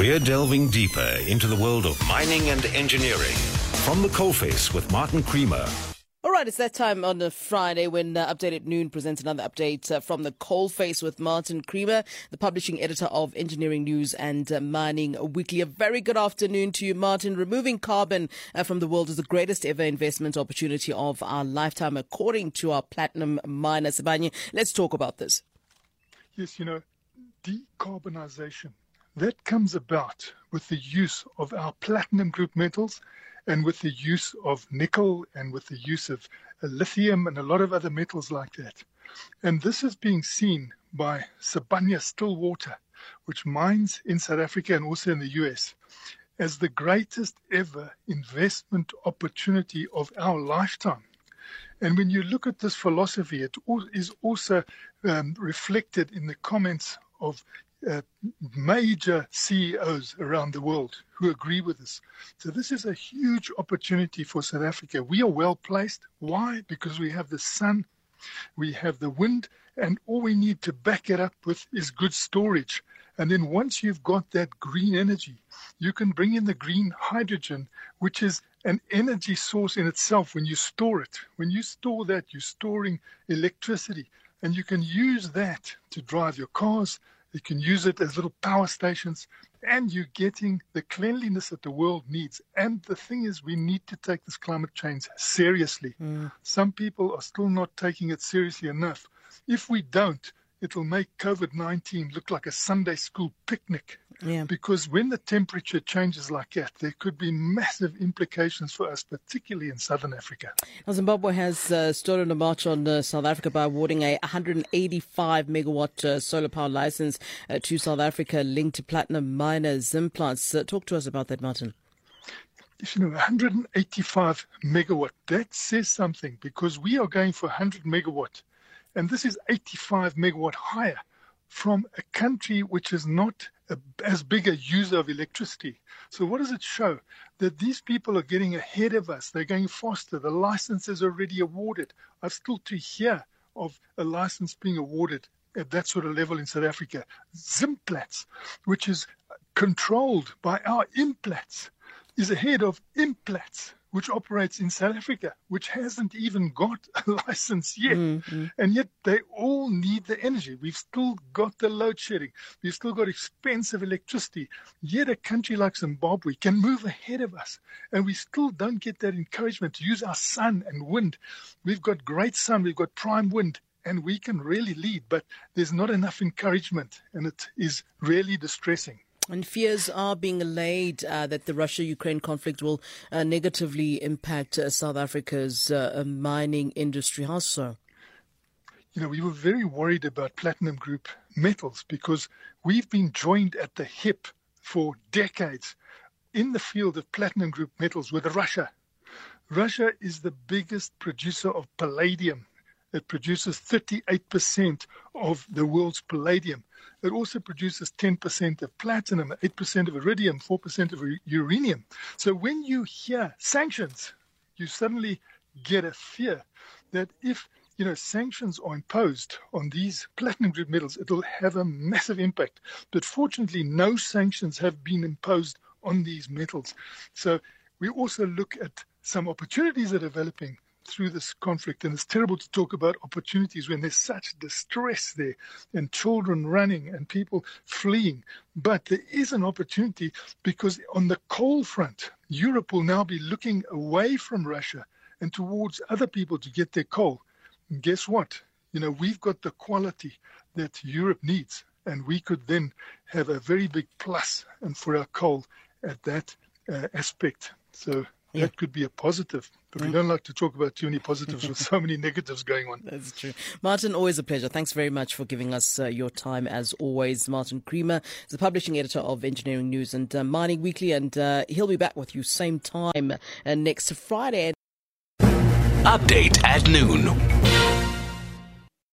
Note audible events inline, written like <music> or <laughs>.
We're delving deeper into the world of mining and engineering. From the coalface with Martin Creamer. All right, it's that time on a Friday when uh, Update at Noon presents another update uh, from the coalface with Martin Creamer, the publishing editor of Engineering News and uh, Mining Weekly. A very good afternoon to you, Martin. Removing carbon uh, from the world is the greatest ever investment opportunity of our lifetime, according to our platinum miner, Sibanye. Let's talk about this. Yes, you know, decarbonization that comes about with the use of our platinum group metals and with the use of nickel and with the use of lithium and a lot of other metals like that. And this is being seen by Sibanye Stillwater, which mines in South Africa and also in the US, as the greatest ever investment opportunity of our lifetime. And when you look at this philosophy, it is also um, reflected in the comments of uh, major CEOs around the world who agree with us. So this is a huge opportunity for South Africa. We are well placed. Why? Because we have the sun, we have the wind, and all we need to back it up with is good storage. And then once you've got that green energy, you can bring in the green hydrogen, which is an energy source in itself when you store it. When you store that, you're storing electricity, and you can use that to drive your cars, you can use it as little power stations, and you're getting the cleanliness that the world needs. And the thing is, we need to take this climate change seriously. Mm. Some people are still not taking it seriously enough. If we don't, it'll make COVID 19 look like a Sunday school picnic. Yeah. Because when the temperature changes like that, there could be massive implications for us, particularly in southern Africa. Now, Zimbabwe has uh, started a march on uh, South Africa by awarding a 185 megawatt uh, solar power license uh, to South Africa linked to platinum miner Zimplats. Uh, talk to us about that, Martin. You know, 185 megawatt, that says something because we are going for 100 megawatt and this is 85 megawatt higher from a country which is not a, as big a user of electricity. So what does it show? That these people are getting ahead of us. They're going faster. The license is already awarded. I've still to hear of a license being awarded at that sort of level in South Africa. Zimplats, which is controlled by our Implats, is ahead of Implats which operates in South Africa, which hasn't even got a <laughs> license yet. Mm-hmm. And yet they all need the energy. We've still got the load shedding. We've still got expensive electricity. Yet a country like Zimbabwe can move ahead of us. And we still don't get that encouragement to use our sun and wind. We've got great sun, we've got prime wind, and we can really lead, but there's not enough encouragement. And it is really distressing. And fears are being allayed uh, that the Russia Ukraine conflict will uh, negatively impact uh, South Africa's uh, mining industry. How so? You know, we were very worried about platinum group metals because we've been joined at the hip for decades in the field of platinum group metals with Russia. Russia is the biggest producer of palladium it produces 38% of the world's palladium. It also produces 10% of platinum, 8% of iridium, 4% of uranium. So when you hear sanctions, you suddenly get a fear that if you know sanctions are imposed on these platinum group metals, it'll have a massive impact. But fortunately, no sanctions have been imposed on these metals. So we also look at some opportunities that are developing through this conflict. And it's terrible to talk about opportunities when there's such distress there and children running and people fleeing. But there is an opportunity because on the coal front, Europe will now be looking away from Russia and towards other people to get their coal. And guess what? You know, we've got the quality that Europe needs. And we could then have a very big plus and for our coal at that uh, aspect. So yeah. that could be a positive. But mm. we don't like to talk about too many <laughs> positives with so many negatives going on. That's true. Martin, always a pleasure. Thanks very much for giving us uh, your time as always. Martin Creamer is the publishing editor of Engineering News and uh, Mining Weekly, and uh, he'll be back with you same time uh, next Friday. Update at noon.